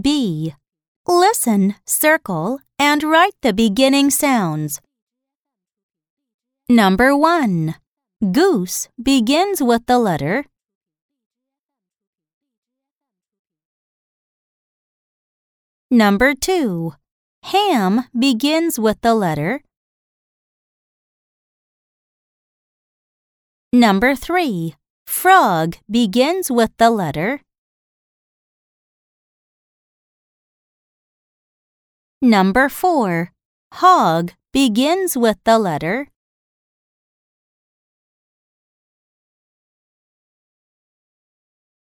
B. Listen, circle, and write the beginning sounds. Number 1. Goose begins with the letter Number 2. Ham begins with the letter Number 3. Frog begins with the letter Number 4. Hog begins with the letter